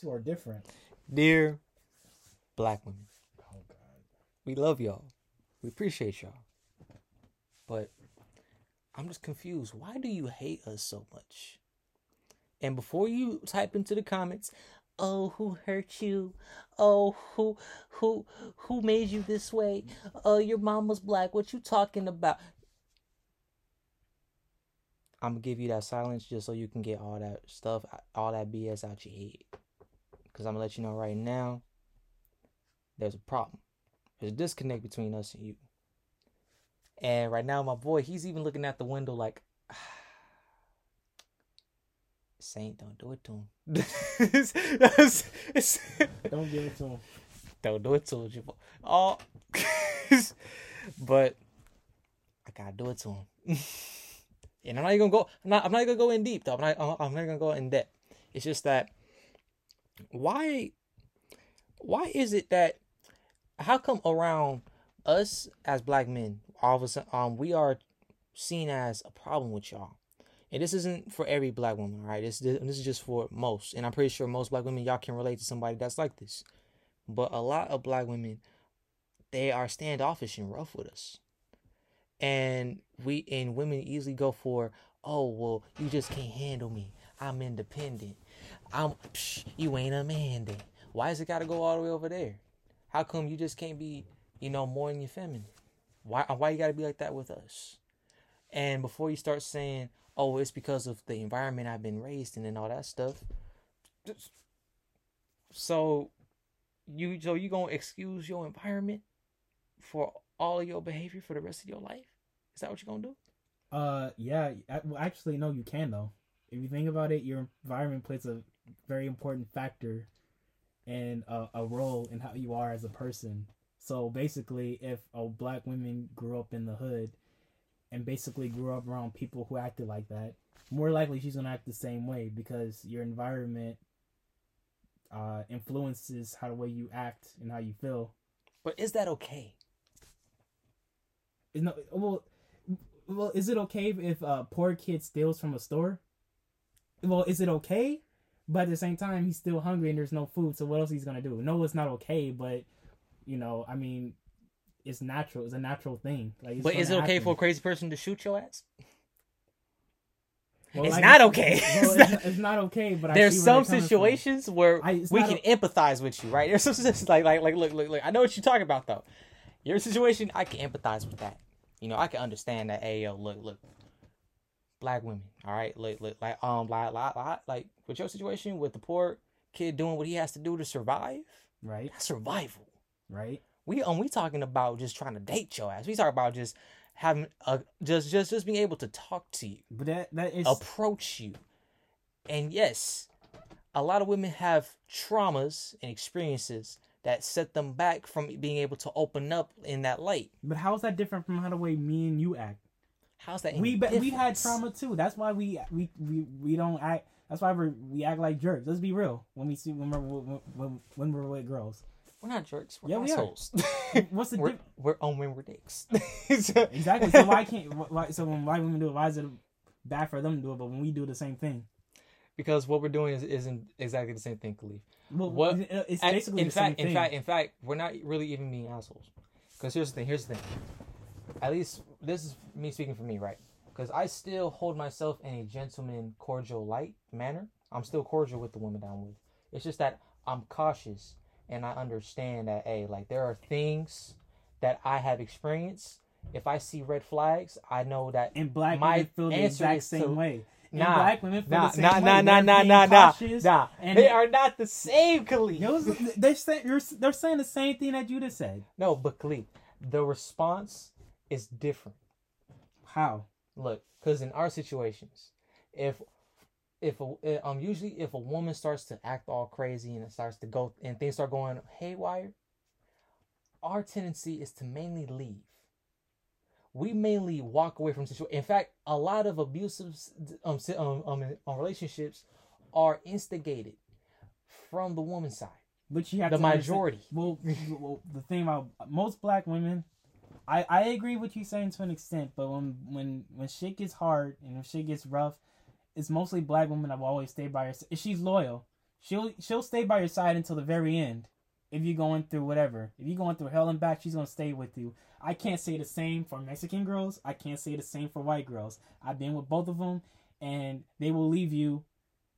Two are different. Dear black women, Oh God. we love y'all. We appreciate y'all. But I'm just confused. Why do you hate us so much? And before you type into the comments, oh, who hurt you? Oh, who who who made you this way? Oh, your mom was black. What you talking about? I'm gonna give you that silence just so you can get all that stuff, all that BS out your head. Cause I'm gonna let you know right now, there's a problem. There's a disconnect between us and you. And right now, my boy, he's even looking at the window like, Saint, don't do it to him. Don't give it to him. don't do it to him. Oh, but I gotta do it to him. and I'm not even gonna go. I'm not. I'm not gonna go in deep though. I'm not. I'm not gonna go in depth. It's just that why, why is it that how come around us as black men, all of a sudden, um, we are seen as a problem with y'all. And this isn't for every black woman, right This this is just for most, and I'm pretty sure most black women y'all can relate to somebody that's like this. But a lot of black women, they are standoffish and rough with us, and we and women easily go for, oh well, you just can't handle me. I'm independent. I'm psh, you ain't a man. Why does it got to go all the way over there? How come you just can't be, you know, more than your feminine? Why why you got to be like that with us? And before you start saying, "Oh, it's because of the environment I've been raised in and all that stuff," so you so you gonna excuse your environment for all of your behavior for the rest of your life? Is that what you're gonna do? Uh, yeah. I, well, actually, no, you can though. If you think about it, your environment plays a very important factor and a, a role in how you are as a person. So basically, if a black woman grew up in the hood and basically grew up around people who acted like that, more likely she's gonna act the same way because your environment uh, influences how the way you act and how you feel. But is that okay? Is no well, well, is it okay if a poor kid steals from a store? Well, is it okay? But at the same time, he's still hungry and there's no food. So what else he's gonna do? No, it's not okay. But you know, I mean, it's natural. It's a natural thing. Like, it's But is it okay happen. for a crazy person to shoot your ass? Well, it's like- not okay. well, It's not- it's not okay. But I There's some they're from. situations where I- we can empathize with you, right? There's some situations like like like look look look. I know what you're talking about though. Your situation, I can empathize with that. You know, I can understand that. Hey, yo, look look. Black women, all right, look look like um like like like, like with your situation with the poor kid doing what he has to do to survive. right, That's survival. right. We um we talking about just trying to date your ass. We talk about just having a just just just being able to talk to you But that that is approach you. And yes, a lot of women have traumas and experiences that set them back from being able to open up in that light. But how is that different from how the way me and you act? How's that? we be- we had trauma too. That's why we we we, we don't act. That's why we we act like jerks. Let's be real. When we see when we're when, when, when we're with girls, We're not jerks. We're Yeah, we are. what's the we're, diff- we're on when we're dicks. exactly? So why can't why so when white women do it, why is it bad for them to do it, but when we do the same thing? because what we're doing is, isn't exactly the same thing, Khalif. Well, What- it's basically in the fact, same in fact, in fact, we're not really even being assholes. Because here's the thing. Here's the thing. At least this is me speaking for me, right? Because I still hold myself in a gentleman, cordial, light manner. I'm still cordial with the women that I'm with. It's just that I'm cautious and I understand that, hey, like there are things that I have experienced. If I see red flags, I know that and black my women feel the exact same to- way. And Nah, black women feel nah, the same nah, way. nah, nah, nah, nah, nah, nah. and They are not the same, Khalif. Those, they're saying they're saying the same thing that you just said. No, but Khalif, the response is different. How? Look, because in our situations, if if a, eh, um usually if a woman starts to act all crazy and it starts to go and things start going haywire, our tendency is to mainly leave. We mainly walk away from situation. In fact, a lot of abusive um, um, um, um relationships are instigated from the woman's side. But you have The majority. Well, well, the thing about most black women, I I agree with you saying to an extent, but when when when shit gets hard and if shit gets rough, it's mostly black women that will always stay by her. If she's loyal, she'll she'll stay by your side until the very end. If you're going through whatever, if you're going through hell and back, she's gonna stay with you. I can't say the same for Mexican girls. I can't say the same for white girls. I've been with both of them, and they will leave you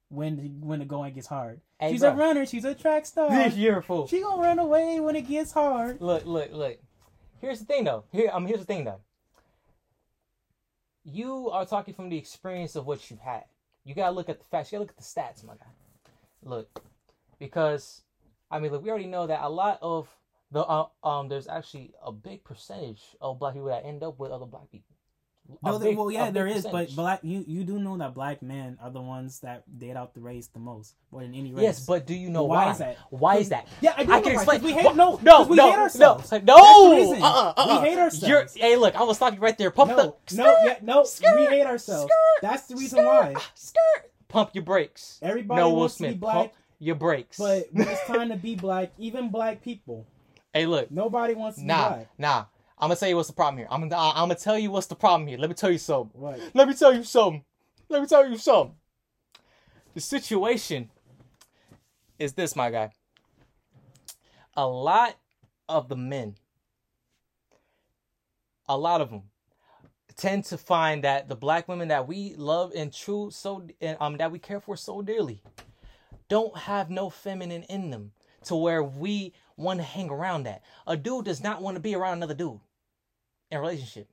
when when the going gets hard. Hey, she's bro. a runner. She's a track star. You're a fool. she gonna run away when it gets hard. Look, look, look. Here's the thing, though. Here, um, here's the thing, though. You are talking from the experience of what you've had. You gotta look at the facts. You gotta look at the stats, my guy. Look, because I mean, look, we already know that a lot of the uh, um, there's actually a big percentage of black people that end up with other black people. No, big- well, yeah, there is, but black you you do know that black men are the ones that date out the race the most more than any race. Yes, but do you know Why why? is that? Why is that? Yeah, I I can explain. we hate- no, no, we no, hate no, ourselves. no. That's the reason. Uh, uh, uh, We hate You're, ourselves. hey, look, I'm gonna stop you right there. Pump No, the no, yeah, no, skirt, we hate ourselves. skirt, That's the reason skirt, why. Skirt. Pump your brakes. Everybody no, wants to Smith. be black, Pump your brakes. but when it's time to be black, even black people, hey, look, nobody wants to nah, be black. nah. I'm gonna tell you what's the problem here. I'm gonna, I'm gonna tell you what's the problem here. Let me tell you something. What? Let me tell you something. Let me tell you something. The situation is this, my guy. A lot of the men, a lot of them, tend to find that the black women that we love and true so and um that we care for so dearly don't have no feminine in them to where we want to hang around that. A dude does not want to be around another dude in a relationship.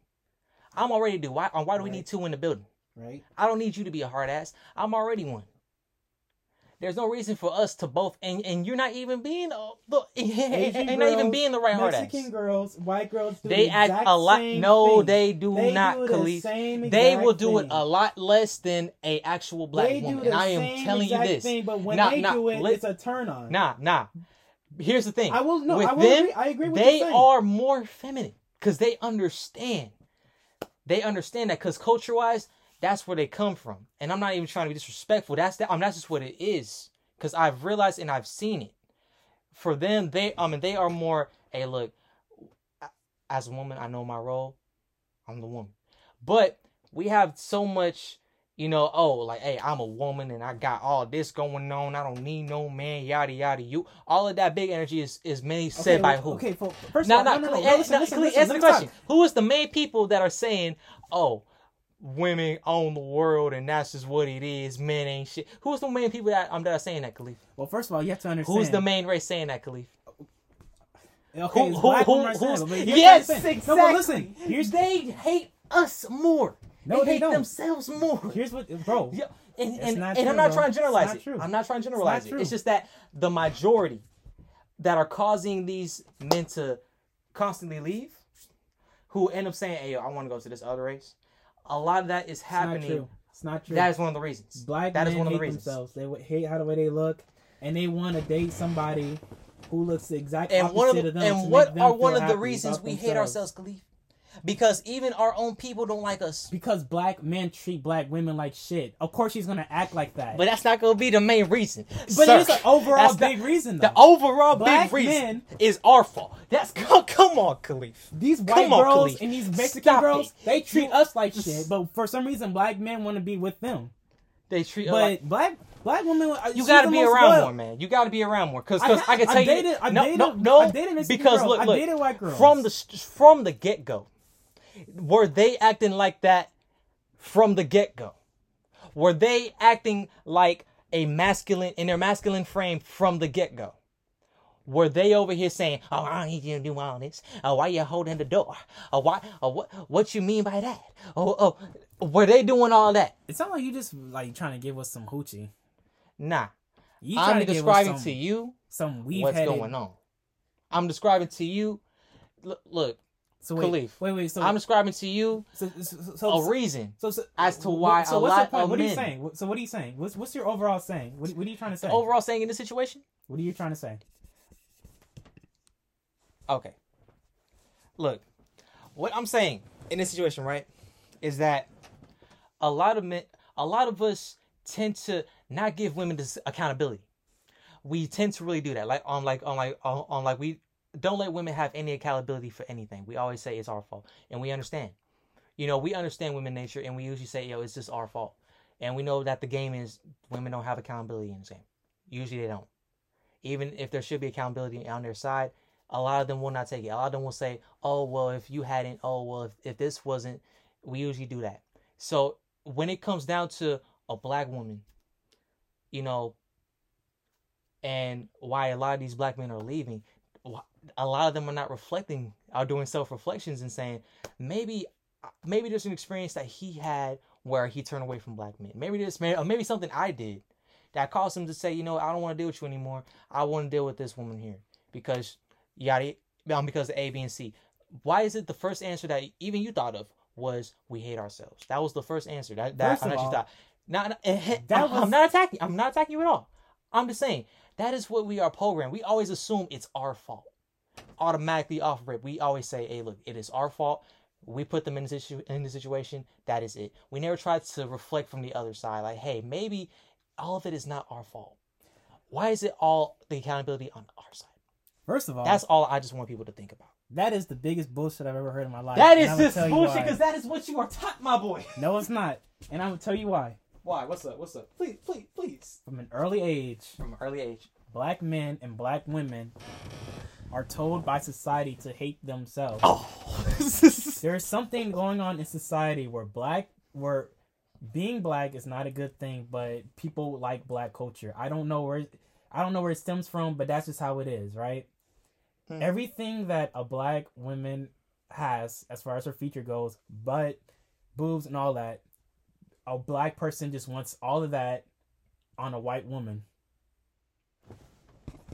I'm already do. Why, why do we Right. need two in the building? Right? I don't need you to be a hard ass. I'm already one. There's no reason for us to both, and, and you're not even being, uh, look, and Asian not even being the right hard ass. Mexican girls, white girls do They the act a lot. No, thing. they do They not, do the They will do it a lot less than a actual black they woman. do And the I am same telling you this. Thing, but when Nah, they nah, do it, let- it's a turn on. Nah, nah. Here's the thing. I will no. With I will them, agree. I agree with they are more feminine because they understand. They understand that because culture wise, that's where they come from. And I'm not even trying to be disrespectful. That's that. I um, mean, that's just what it is. Because I've realized and I've seen it. For them, they um, I mean they are more. Hey, look. As a woman, I know my role. I'm the woman. But we have so much. You know, oh, like, hey, I'm a woman and I got all this going on. I don't need no man, yada yada. You, all of that big energy is is mainly Okay, said by well, who? Okay, for, first No, of all, no, no, no, no. No, listen, listen, listen, answer the question. talk. Who is the main people that are saying, "Oh, women own the world and that's just what it is. Men ain't shit." Who's the main people that um that are saying that, Khalif? Well, first of all, you have to understand. Who's the main race saying that, Khalif? Okay, Who- who- who- women are saying who's- it, but you have to Yes, understand. No, but listen. Here's They hate us more. No, they hate don't. themselves more. here's what, bro. Yeah, and, It's and, not and I'm not bro. trying to generalize It's not it. true. I'm not trying to generalize not it. It's just that the majority that are causing these men to constantly leave, who end up saying, "Hey, yo, I want to go to this other race." A lot of that is It's not happening. true. It's not true. That is one of the reasons. Black that men is one of the hate reasons. themselves. They would hate how the way they look, and they want to date somebody who looks the exact And opposite one of of the, them. to and make what them are feel one of the reasons about we hate ourselves, Khalif? Because even our own people don't like us. Because black men treat black women like shit. Of course, she's gonna act like that. But that's not going to be the main reason. But it's an overall not- big reason. Though. The overall Black big reason is our fault. That's come, come on, Khalif. These white on, girls Khalif. and these Mexican Stop girls, it. they treat You- us like shit. But for some reason, black men want to be with them. They treat But like, black black women, uh, you got to the be around loyal. more, man. You got to be around more, because I because I, have. can tell I you, I no, dated- no, no, I dated Mexican because girls. look, I look, dated white girls. from the from the get go, were they acting like that from the get go? Were they acting like a masculine in their masculine frame from the get go? Were they over here saying, "Oh, I don't need you to do all this. Oh, why you holding the door? Oh, why? Oh, what? What you mean by that? Oh, oh, were they doing all that? It sounds like you just like trying to give us some hoochie. Nah, You I'm to describing some, to you some what's going on. I'm describing to you. Look, look So wait, Khalif, wait, wait. So I'm describing to you so, so, so, a reason. so, so as to why So a what's lot point? of What are you saying? So what are you saying? What's what's your overall saying? What, what are you trying to say? The overall saying in this situation. What are you trying to say? Okay. Look, what I'm saying in this situation, right, is that a lot of men, a lot of us tend to not give women this accountability. We tend to really do that, like on like on like on, on like we don't let women have any accountability for anything. We always say it's our fault, and we understand. You know, we understand women nature, and we usually say, "Yo, it's just our fault." And we know that the game is women don't have accountability in this game. Usually they don't. Even if there should be accountability on their side, a lot of them will not take it. A lot of them will say, "Oh well, if you hadn't, oh well, if, if this wasn't," we usually do that. So when it comes down to a black woman, you know, and why a lot of these black men are leaving, a lot of them are not reflecting, are doing self reflections and saying, maybe, maybe there's an experience that he had where he turned away from black men. Maybe this, maybe, maybe something I did that caused him to say, you know, I don't want to deal with you anymore. I want to deal with this woman here because yada, um, because of A, B, and C. Why is it the first answer that even you thought of was we hate ourselves? That was the first answer that that I actually thought. Not, that was... I'm not attacking. I'm not attacking you at all. I'm just saying that is what we are programmed. We always assume it's our fault. Automatically off rip, we always say, "Hey, look, it is our fault. We put them in this in the situation. That is it. We never try to reflect from the other side, like, hey, maybe all of it is not our fault. Why is it all the accountability on our side? First of all, that's all I just want people to think about. That is the biggest bullshit I've ever heard in my life. That is just bullshit because that is what you are taught, my boy. No, it's not, and I'm gonna tell you why. Why? What's up? What's up? Please, please, please. From an early age. From an early age. Black men and black women are told by society to hate themselves. Oh. There's something going on in society where black where being black is not a good thing, but people like black culture. I don't know where I don't know where it stems from, but that's just how it is, right? Hmm. Everything that a black woman has as far as her feature goes, but boobs and all that, a black person just wants all of that on a white woman.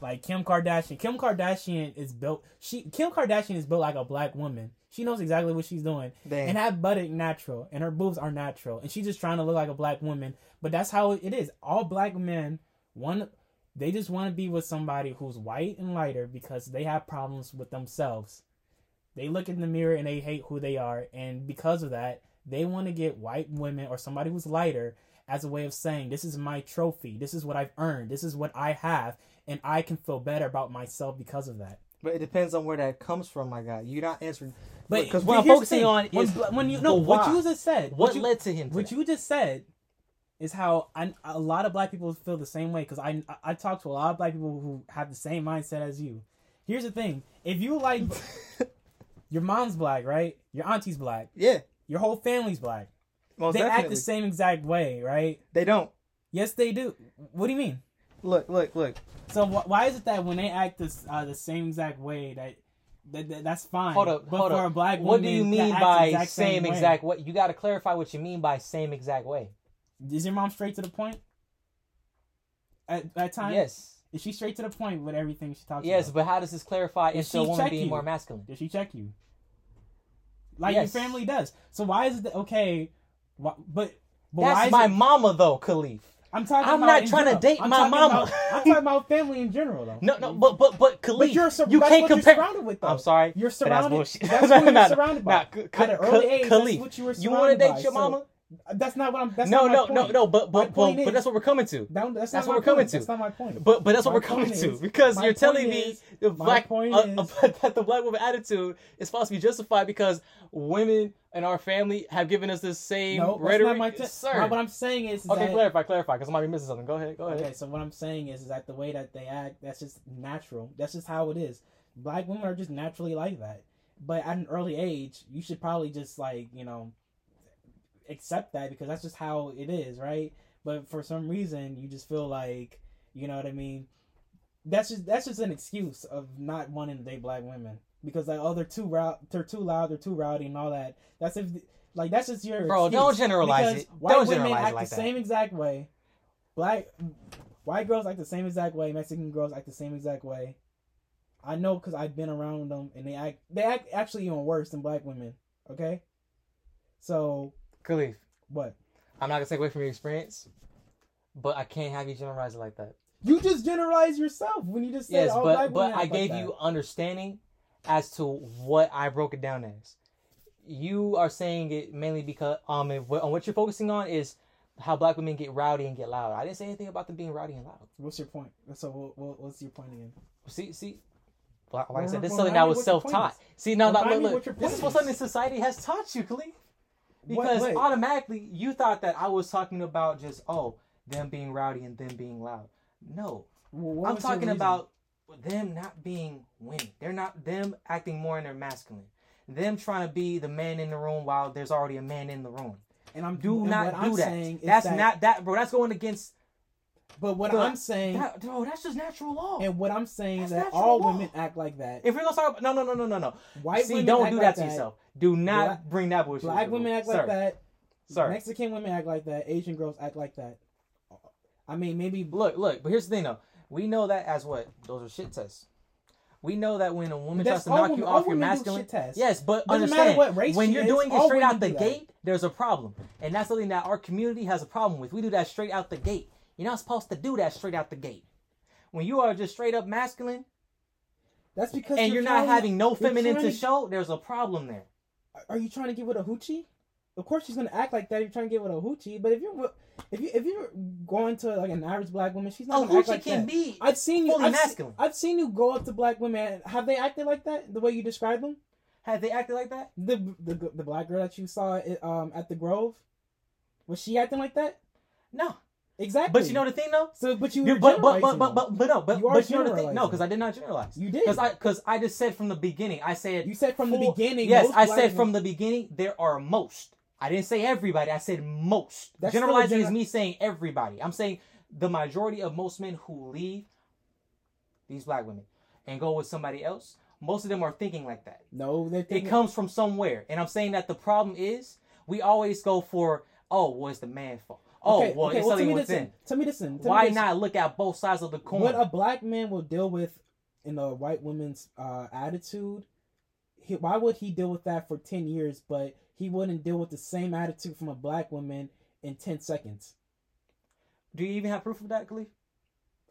Like Kim Kardashian. Kim Kardashian is built she Kim Kardashian is built like a black woman. She knows exactly what she's doing. Damn. And have buttock natural and her boobs are natural. And she's just trying to look like a black woman. But that's how it is. All black men want they just want to be with somebody who's white and lighter because they have problems with themselves. They look in the mirror and they hate who they are, and because of that, they want to get white women or somebody who's lighter as a way of saying, This is my trophy. This is what I've earned. This is what I have. And I can feel better about myself because of that. But it depends on where that comes from, my guy. You're not answering. But because what I'm focusing on is when, when you know what you just said. What, what you, led to him? To what that. you just said is how I, a lot of black people feel the same way. Because I I talk to a lot of black people who have the same mindset as you. Here's the thing: if you like, your mom's black, right? Your auntie's black. Yeah. Your whole family's black. Most they definitely. act the same exact way, right? They don't. Yes, they do. What do you mean? Look, look, look. So wh- why is it that when they act this, uh, the same exact way that, that, that that's fine? Hold up, but hold for up. a black what do you mean by exact same, same exact way? You got to clarify what you mean by same exact way. Is your mom straight to the point? At at times, yes. Is she straight to the point with everything she talks yes, about? Yes, but how does this clarify into a woman being you? more masculine? Did she check you? Like yes. your family does. So why is it okay? Why, but, but that's my it, mama though, Khalif. I'm talking. I'm not trying general. to date I'm my mama. About, I'm talking about family in general, though. No, no, but but but Khalif, but you're sur- you can't compare. surrounded with, though. I'm sorry. You're surrounded. That's, that's what you're surrounded by. Nah, At an early age, Khalif, that's what you were You want to date by, your mama? That's not what I'm. That's no, no, no, no, But but but, is, but that's what we're coming to. That, that's, that's what we're coming to. That's not my point. But but that's what we're coming is, to because you're telling me the black uh, uh, that the black woman attitude is supposed to be justified because women in our family have given us the same no, rhetoric. Not my Sir, what I'm saying is, is okay. That, clarify, clarify, because I might be missing something. Go ahead, go ahead. Okay, so what I'm saying is, is that the way that they act, that's just natural. That's just how it is. Black women are just naturally like that. But at an early age, you should probably just like you know accept that because that's just how it is, right? But for some reason, you just feel like, you know what I mean? That's just that's just an excuse of not wanting to date black women because like oh they're too loud, they're too loud, they're too rowdy and all that. That's if like that's just your bro. Excuse. Don't generalize it. White don't women generalize act like the that. same exact way. Black white girls act the same exact way. Mexican girls act the same exact way. I know because I've been around them and they act they act actually even worse than black women. Okay, so Khalif. What? I'm not gonna take away from your experience, but I can't have you generalize it like that. You just generalize yourself when you just said, yes, oh, but but I gave like you understanding as to what I broke it down as. You are saying it mainly because um on what you're focusing on is how black women get rowdy and get loud. I didn't say anything about them being rowdy and loud. What's your point? So what, what's your point again? See, see, like I said, this is something that was self-taught. See, now, look, look, look this is what something society has taught you, Khalif. Because wait, wait. automatically you thought that I was talking about just oh them being rowdy and them being loud. No, Well, I'm talking about them not being women. They're not them acting more in their masculine. Them trying to be the man in the room while there's already a man in the room. And I'm Do and not what do I'm that. That's that- not that, bro. That's going against. But what the- I'm saying, That, bro, that's just natural law. and what I'm saying is That's that all law. women act like that. if we're gonna talk, about, no, no, no, no, no, no. White See, women don't act do like that to yourself. Do not Black- bring that bullshit. Black women act Sir, like that. Sir, Mexican women act like that. Asian girls act like that. I mean, maybe look, look. But here's the thing, though. We know that as what those are shit tests. We know that when a woman tries to knock women- you off your masculine, shit tests. yes, but Doesn't understand what race when you're is, doing it straight out the gate, there's a problem, and that's something that our community has a problem with. We do that straight out the gate. You're not supposed to do that straight out the gate. When you are just straight up masculine that's because and you're, not having no feminine trying to show, there's a problem there. Are you trying to get with a hoochie? Of course she's gonna act like that. if You're trying to get with a hoochie, but if you're if you if you're going to like an average black woman, she's not A hoochie like can that. be I've seen you. fully I've, masculine. I've seen you go up to black women. Have they acted like that? The way you describe them? Have they acted like that? The the the black girl that you saw um at the Grove, was she acting like that? No. Exactly. But you know the thing though? so but you You- but, but, but, but, but, but no, but, You but you know the thing? No, because I did not generalize. you did. Because I, cause I just said from the beginning, I said you said from the beginning. Yes, I said women- from the beginning there are most. I didn't say everybody. I said most. That's Generalizing is me saying everybody. I'm saying the majority of most men who leave these black women and go with somebody else, most of them are thinking like that. no. They're It comes from somewhere, and I'm saying that the problem is we always go for oh, well, the man fault. Oh, okay, well, okay, it's well, tell me this. then. Tell me this. then. Tell Why this. not look at both sides of the coin? What a black man will deal with in a white woman's uh, attitude, he, why would he deal with that for 10 years, but he wouldn't deal with the same attitude from a black woman in 10 seconds? Do you even have proof of that, Khalif?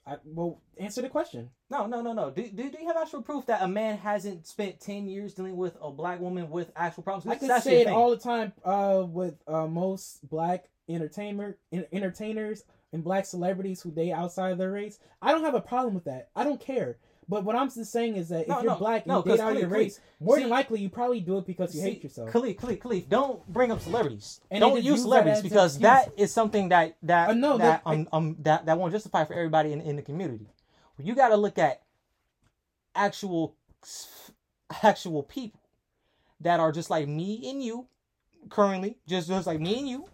I, well, answer the question. No, no, no, no. Do, do, do you have actual proof that a man hasn't spent 10 years dealing with a black woman with actual problems? I can say it thing. all the time uh, with uh, most black entertainer en- entertainers and black celebrities who date outside of their race. I don't have a problem with that. I don't care. But what I'm just saying is that No, if you're no, black and no, you date out of your race, more see- than likely you probably do it because you See, hate yourself. Khalif, Khalif, Khalif, don't bring up celebrities. And don't use use that celebrities because that is something that that Uh, no, that, um, um that that won't justify for everybody in, in the community. You got to look at actual actual people that are just like me and you currently, just just like me and you.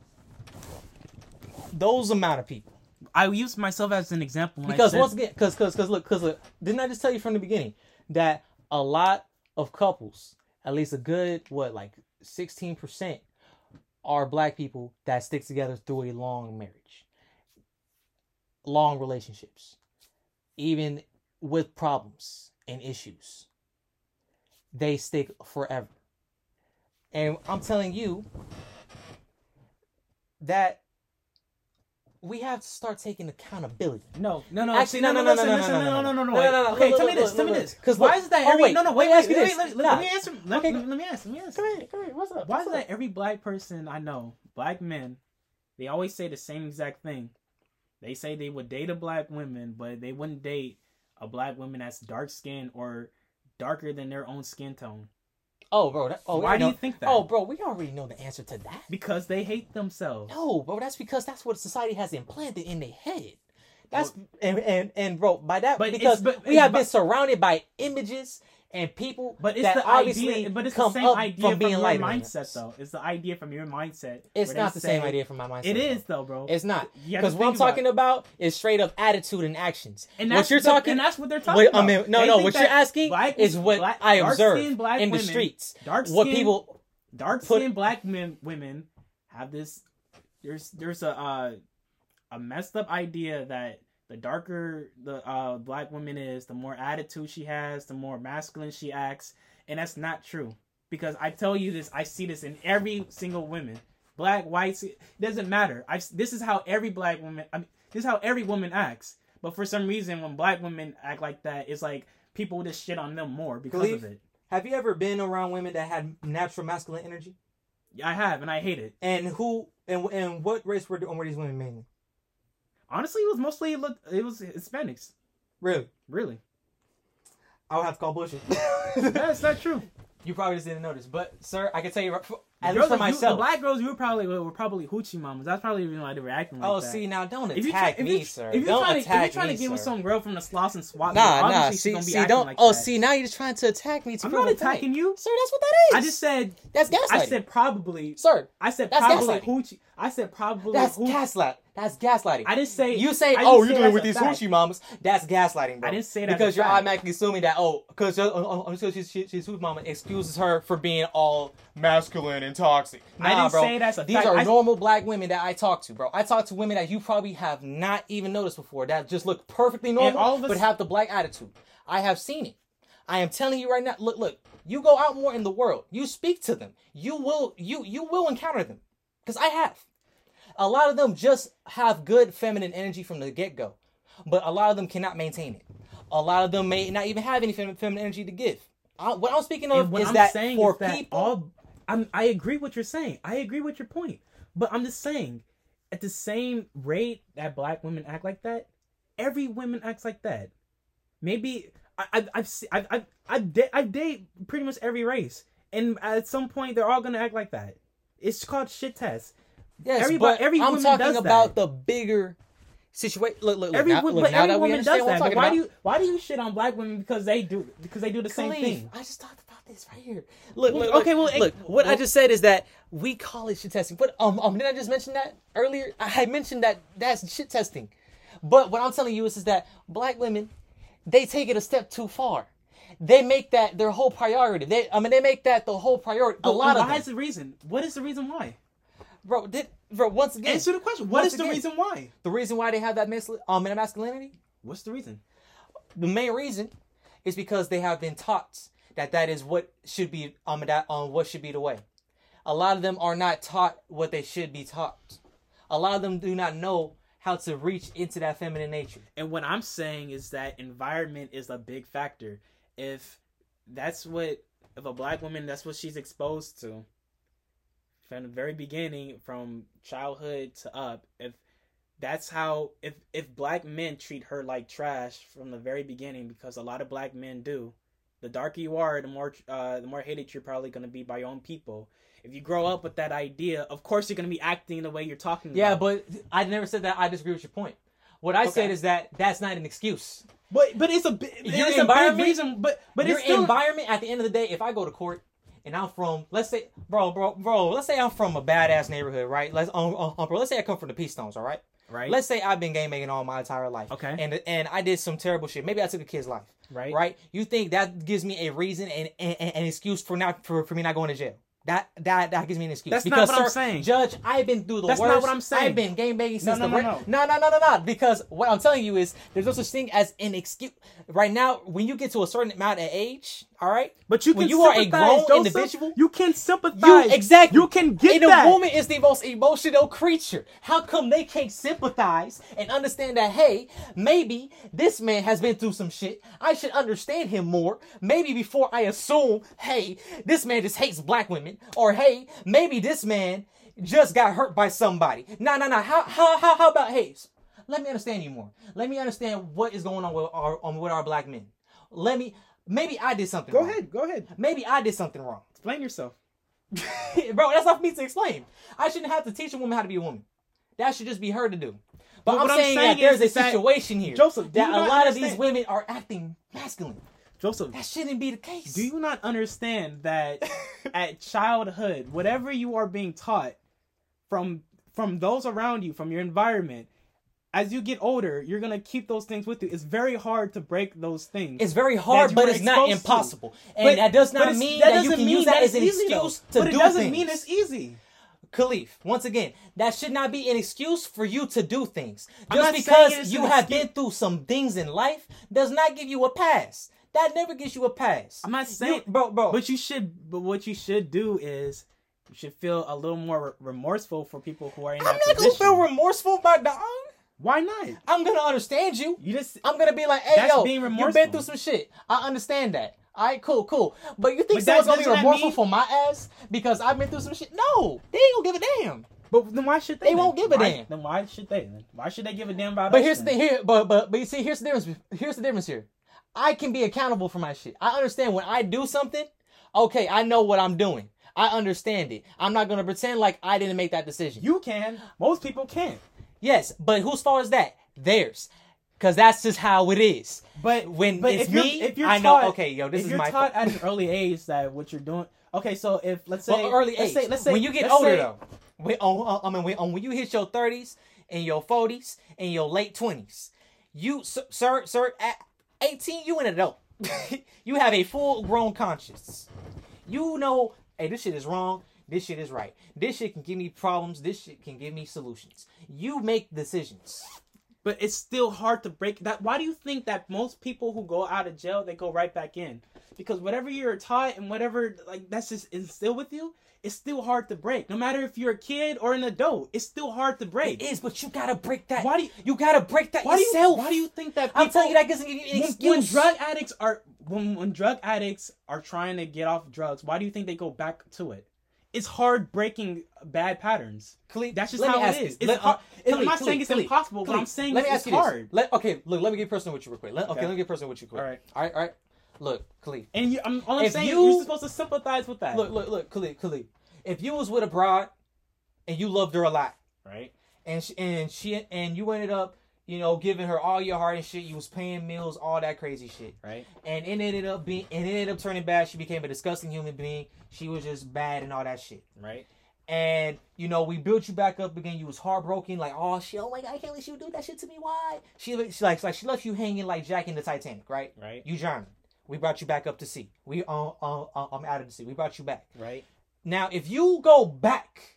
Those amount of people. I use myself as an example Because once again, because because because look, because look, didn't I just tell you from the beginning that a lot of couples, at least a good what like sixteen percent, are black people that stick together through a long marriage, long relationships, even with problems and issues. They stick forever, and I'm telling you that we have to start taking accountability. No, no, no. Actually, no, no, no, no, no, no, no, no, no, no, no, no, no, Okay, tell me this, tell me this. look. 'Cause why is that oh, wait, no, no, let wait, me wait, ask wait, this. let, me answer. Let, Okay, let, me ask. Let me ask. Come here, come here. What's up? Why is What's it up? that every black person I know, black men, they always say the same exact thing? They say they would date a black woman, but they wouldn't date a black woman that's dark skinned or darker than their own skin tone. Oh, bro. That, oh, Why do you think that? Oh, bro, we already know the answer to that. Because they hate themselves. No, bro, that's because that's what society has implanted in their head. That's and and and bro, by that But because but we have been surrounded by images and people But it's the obviously idea. But it's the same idea from your mindset, though. It's the idea from your mindset. It's not the same idea from my mindset. It bro. is though, bro. It's not You have to because what I'm about talking it. about is straight up attitude and actions. And what that's you're the- talking, and that's what they're talking what, about. I mean, no, They no. What you're asking black- is what black- I observe in the women- streets. dark What skin- people dark skinned black men women have this there's there's a uh, a messed up idea that the darker the uh, black woman is the more attitude she has the more masculine she acts. And that's not true. Because i tell you this i see this in every single woman. Black white it doesn't matter. I this is how every black woman I mean, this is how every woman acts. But for some reason when black women act like that it's like people just shit on them more because Believe- of it. have you ever been around women that had natural masculine energy? i have and i hate it. And who and and what race were were these women mainly? Honestly, it was mostly. It was Hispanics. Really? Really, I would have to call bullshit. that's not true. You probably just didn't notice, but sir, I can tell you at Girls least for you- myself. the black girls, you were probably were probably hoochie mamas. That's probably the reason why they were acting like that. oh, that. see now, don't if you attack try, if me, you, sir. if you're don't trying to, if you're trying me, to get with some girl from the Slauson swat, Nah, nah. she's See, see, don't. like oh, that. see, now you're just trying to attack me. To I'm not attacking you. sir. That's what that is. I just said that's gaslighting. I said probably. sir, I said probably gaslighting. hoochie. I said probably. that's hoochie. gaslight. That's gaslighting. I didn't say You say, oh, you're doing with these fact. sushi mamas. That's gaslighting, bro. I didn't say that because you're fact. automatically assuming that oh, because uh, uh, uh, because she's, she's, she's sushi mama excuses her for being all masculine and toxic. I didn't bro. say that's a These fact. are I- normal black women that I talk to, bro. I talk to women that you probably have not even noticed before that just look perfectly normal, us- but have the black attitude. I have seen it. I am telling you right now. Look, look. You go out more in the world. You speak to them. You will. You you will encounter them, because I have. A lot of them just have good feminine energy from the get go, but a lot of them cannot maintain it. A lot of them may not even have any fem- feminine energy to give. I, what I'm speaking of is I'm that saying for is that people. all I'm, I agree with what you're saying. I agree with your point. But I'm just saying, at the same rate that black women act like that, every woman acts like that. Maybe I, I, I've I've I've I've date pretty much every race, and at some point they're all gonna act like that. It's called shit test. Yes, everybody- but every I'm talking about the bigger situation. Look, look, look. Every now, look, but now every that woman does that. Why about, do you why do you shit on black women because they do because they do the same thing? I just talked about this right here. Look, Well, look, okay, well, look. What I just said is that we call it shit testing. But um, um, didn't I just mention that earlier? I had mentioned that that's shit testing. But what I'm telling you is, is that black women, they take it a step too far. They make that their whole priority. They, I mean, they make that the whole priority. A lot of why is the reason? What is the reason why? Bro. Did bro once again? Answer the question. What is Once is the reason why? The reason why they have that masculine, um, masculinity What's the reason? the main reason is because they have been taught that that is what should be um that um what should be the way. A lot of them are not taught what they should be taught. A lot of them do not know how to reach into that feminine nature. And what I'm saying is that environment is a big factor. If that's what if a black woman that's what she's exposed to from the very beginning, from childhood to up, if that's how if if black men treat her like trash from the very beginning, because a lot of black men do, the darker you are, the more uh the more hated you're probably gonna be by your own people. If you grow up with that idea, of course you're gonna be acting the way you're talking. Yeah, about. but I never said that. I disagree with your point. What I said is that that's not an excuse. but but it's a bi- Your it's a big environment- reason. But but Your it's still environment at the end of the day, if I go to court and I'm from, let's say, bro, bro, bro, let's say I'm from a badass neighborhood, right? Let's, um, um, um, bro, let's say I come from the Peace Stones, all right? right. Let's say I've been game making all my entire life. Okay. And and I did some terrible shit. Maybe I took a kid's life. right Right? You think that gives me a reason and, and, and an excuse for not for, for me not going to jail? That that that gives me an excuse. That's not because, what I'm saying. Judge, I've been through the That's worst. not what I'm saying. I've been game making since no, the no, no. no no no no no because what I'm telling you is there's no such thing as an excuse. Right now, when you get to a certain amount of age, all right, But you when can you are a grown Joseph. individual, You can sympathize. you exactly. You can get and that. a woman is the most emotional creature. How come they can't sympathize and understand that? Hey, maybe this man has been through some shit. I should understand him more. Maybe before I assume, hey, this man just hates black women, or hey, maybe this man just got hurt by somebody. No, no, no. How how how how about hey? Let me understand you more. Let me understand what is going on with our um, with our black men. Let me. Maybe I did something. Go wrong. ahead. Go ahead. Maybe I did something wrong. Explain yourself. Bro, that's not for me to explain. I shouldn't have to teach a woman how to be a woman. That should just be her to do. But, But I'm, what I'm saying, saying that there's a that- situation here Joseph, that a lot of these women are acting masculine. Joseph, That shouldn't be the case. do you not understand that at childhood, whatever you are being taught from from those around you, from your environment, as you get older, you're gonna keep those things with you. It's very hard to break those things. It's very hard, but it's not exposed to. impossible. And But- that does not mean that, you can use that, as an easy, though. excuse to but do it doesn't things. mean it's easy. Khalif, once again, that should not be an excuse for you to do things. Just because you have excuse. been through some things in life does not give you a pass. That never gives you a pass. I'm not saying, You- bro, bro. But you should. But what you should do is, you should feel a little more remorseful for people who are in I'm that not gonna feel remorseful, my dog. Why not? I'm gonna understand you. You just. I'm gonna be like, hey, yo, you've been through some shit. I understand that. All right, cool, cool. But you think But someone's gonna be remorseful mean- for my ass because I've been through some shit? No, they ain't gonna give a damn. But then why should they? They then? won't give a Why- damn. Then why should they? Then why should they give a damn about? But here's the then? thing here, but but but you see, here's the difference. Here's the difference here. I can be accountable for my shit. I understand when I do something, Okay, I know what I'm doing. I understand it. I'm not gonna pretend like I didn't make that decision. You can. Most people can't. Yes, but whose fault is that? Theirs. Cause that's just how it is. But When but it's if me, if you're I know. okay, yo, this if is you're my taught fault. at an early age that what you're doing. Okay, so if let's say Well, early let's age. say let's say when you get older say- though, when, oh, I mean, when, um, when you hit your thirties and your forties and your late twenties, you, sir, sir, sir, at eighteen, you an adult. you have a full grown conscience. You know, hey, this shit is wrong. This shit is right. This shit can give me problems. This shit can give me solutions. You make decisions. but it's still hard to break that. Why do you think that most people who go out of jail they go right back in? Because whatever you're taught and whatever like that's just instilled with you, it's still hard to break. No matter if you're a kid or an adult, it's still hard to break. It is, but you gotta break that. Why do you- you gotta break that why do you yourself? why do you think that people, I'm telling you that doesn't give you an when, excuse. when drug addicts are when when drug addicts are trying to get off drugs, why do you think they go back to it? It's hard breaking bad patterns. Khalif, That's just how it is. It's Let- hard- uh, I'm Khalif, not saying it's Khalif, impossible, but I'm saying let me it's ask you this. hard. Let, okay, look, let me get personal with you real quick. Let, okay. Okay. let me get personal with you quick. All right. all right, all right. Look, Khalif. And you, I'm, all I'm saying you- you're supposed to sympathize with that. Look, look, look, Khalif, Khalif. If you was with a broad and you loved her a lot, right? and she, and she and you ended up, you know, giving her all your heart and shit, you was paying meals, all that crazy shit, Right. and it ended up being, and it ended up turning bad. She became a disgusting human being. She was just bad and all that shit. Right. and you know we built you back up again. You was heartbroken, like oh shit, oh my god, I can't let you do that shit to me. Why? She, she like like she left you hanging like Jack in the Titanic, right? Right. You drowned. We brought you back up to sea. We um um um I'm out of the sea. We brought you back. Right. Now if you go back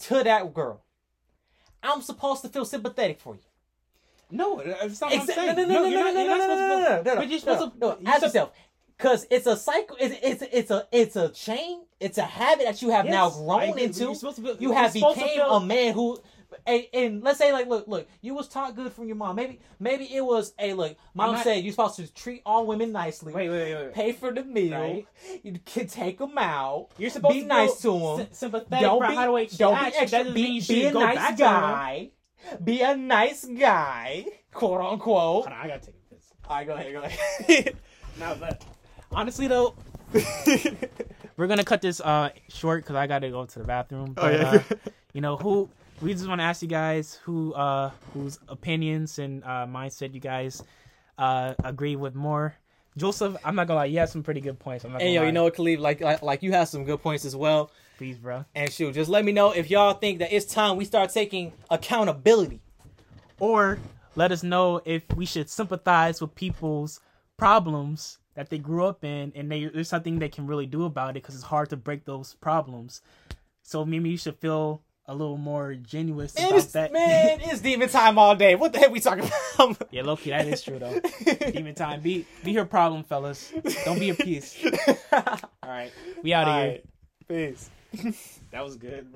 to that girl, I'm supposed to feel sympathetic for you. No, that's not what I'm saying. no, no, no, no, no, no, no, no, no, no, no, But you're supposed no, to. no, ask yourself, because it's a cycle. It's it's it's a it's a chain. It's a habit that you have now Yes, I grown into. you're supposed to feel- you have became feel- a man who and, and let's say like look look you was taught good from your mom maybe maybe it was a look mom not- said you're supposed to treat all women nicely Wait, wait, wait, wait. pay for the meal Right. you can take them out You're supposed be to be nice to 'em. sy- sympathetic don't be, don't be extra That be, be a nice guy be a nice guy quote unquote Hold on, I gotta take this. all right go ahead go ahead No, but honestly though, we're gonna cut this uh short because I gotta go to the bathroom. But, yeah. uh, you know who? We just want to ask you guys who uh whose opinions and uh mindset you guys uh agree with more. Joseph, I'm not gonna lie, you have some pretty good points. I'm not yo lie. you know what Khalif like, like like you have some good points as well please, bro. and shoot just let me know if y'all think that it's time we start taking accountability Or let us know if we should sympathize with people's problems that they grew up in, and they, there's something they can really do about it because it's hard to break those problems. So maybe you should feel a little more genuine Man, about it's, that. man, it's demon time all day. What the heck we talking about? yeah, Loki, that is true though. Demon time, be be your problem, fellas. Don't be a piece. All right, we out of All here. right. Peace. That was good.